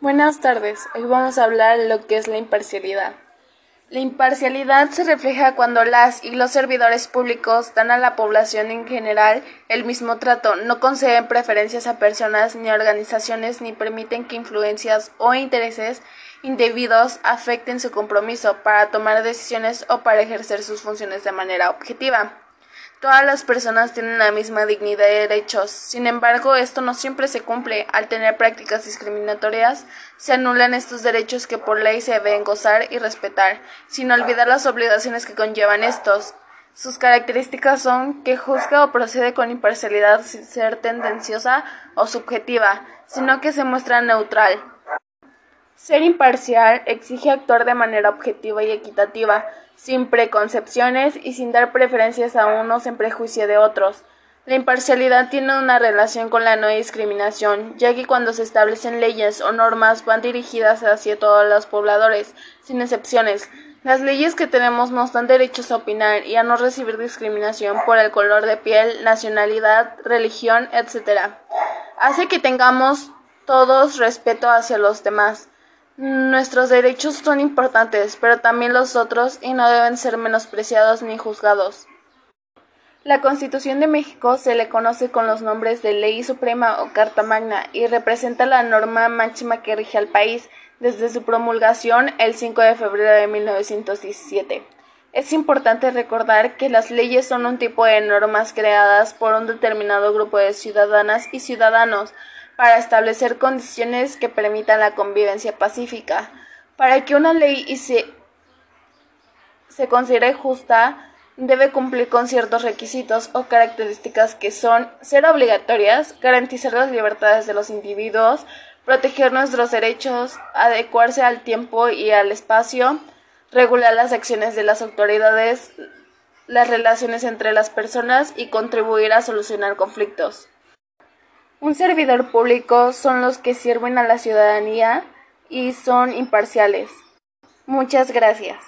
Buenas tardes. Hoy vamos a hablar de lo que es la imparcialidad. La imparcialidad se refleja cuando las y los servidores públicos dan a la población en general el mismo trato, no conceden preferencias a personas ni organizaciones ni permiten que influencias o intereses indebidos afecten su compromiso para tomar decisiones o para ejercer sus funciones de manera objetiva. Todas las personas tienen la misma dignidad y derechos. Sin embargo, esto no siempre se cumple. Al tener prácticas discriminatorias, se anulan estos derechos que por ley se deben gozar y respetar, sin olvidar las obligaciones que conllevan estos. Sus características son que juzga o procede con imparcialidad sin ser tendenciosa o subjetiva, sino que se muestra neutral. Ser imparcial exige actuar de manera objetiva y equitativa, sin preconcepciones y sin dar preferencias a unos en prejuicio de otros. La imparcialidad tiene una relación con la no discriminación, ya que cuando se establecen leyes o normas van dirigidas hacia todos los pobladores, sin excepciones. Las leyes que tenemos nos dan derechos a opinar y a no recibir discriminación por el color de piel, nacionalidad, religión, etc. Hace que tengamos todos respeto hacia los demás. Nuestros derechos son importantes, pero también los otros y no deben ser menospreciados ni juzgados. La Constitución de México se le conoce con los nombres de Ley Suprema o Carta Magna y representa la norma máxima que rige al país desde su promulgación el 5 de febrero de 1917. Es importante recordar que las leyes son un tipo de normas creadas por un determinado grupo de ciudadanas y ciudadanos para establecer condiciones que permitan la convivencia pacífica. Para que una ley se, se considere justa, debe cumplir con ciertos requisitos o características que son ser obligatorias, garantizar las libertades de los individuos, proteger nuestros derechos, adecuarse al tiempo y al espacio, regular las acciones de las autoridades, las relaciones entre las personas y contribuir a solucionar conflictos. Un servidor público son los que sirven a la ciudadanía y son imparciales. Muchas gracias.